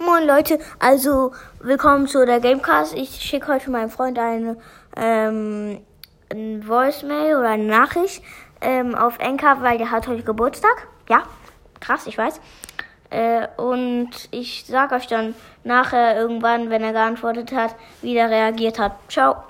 Moin Leute, also willkommen zu der Gamecast. Ich schicke heute meinem Freund eine ähm, ein Voicemail oder eine Nachricht ähm, auf Enka, weil der hat heute Geburtstag. Ja, krass, ich weiß. Äh, und ich sage euch dann nachher irgendwann, wenn er geantwortet hat, wie der reagiert hat. Ciao.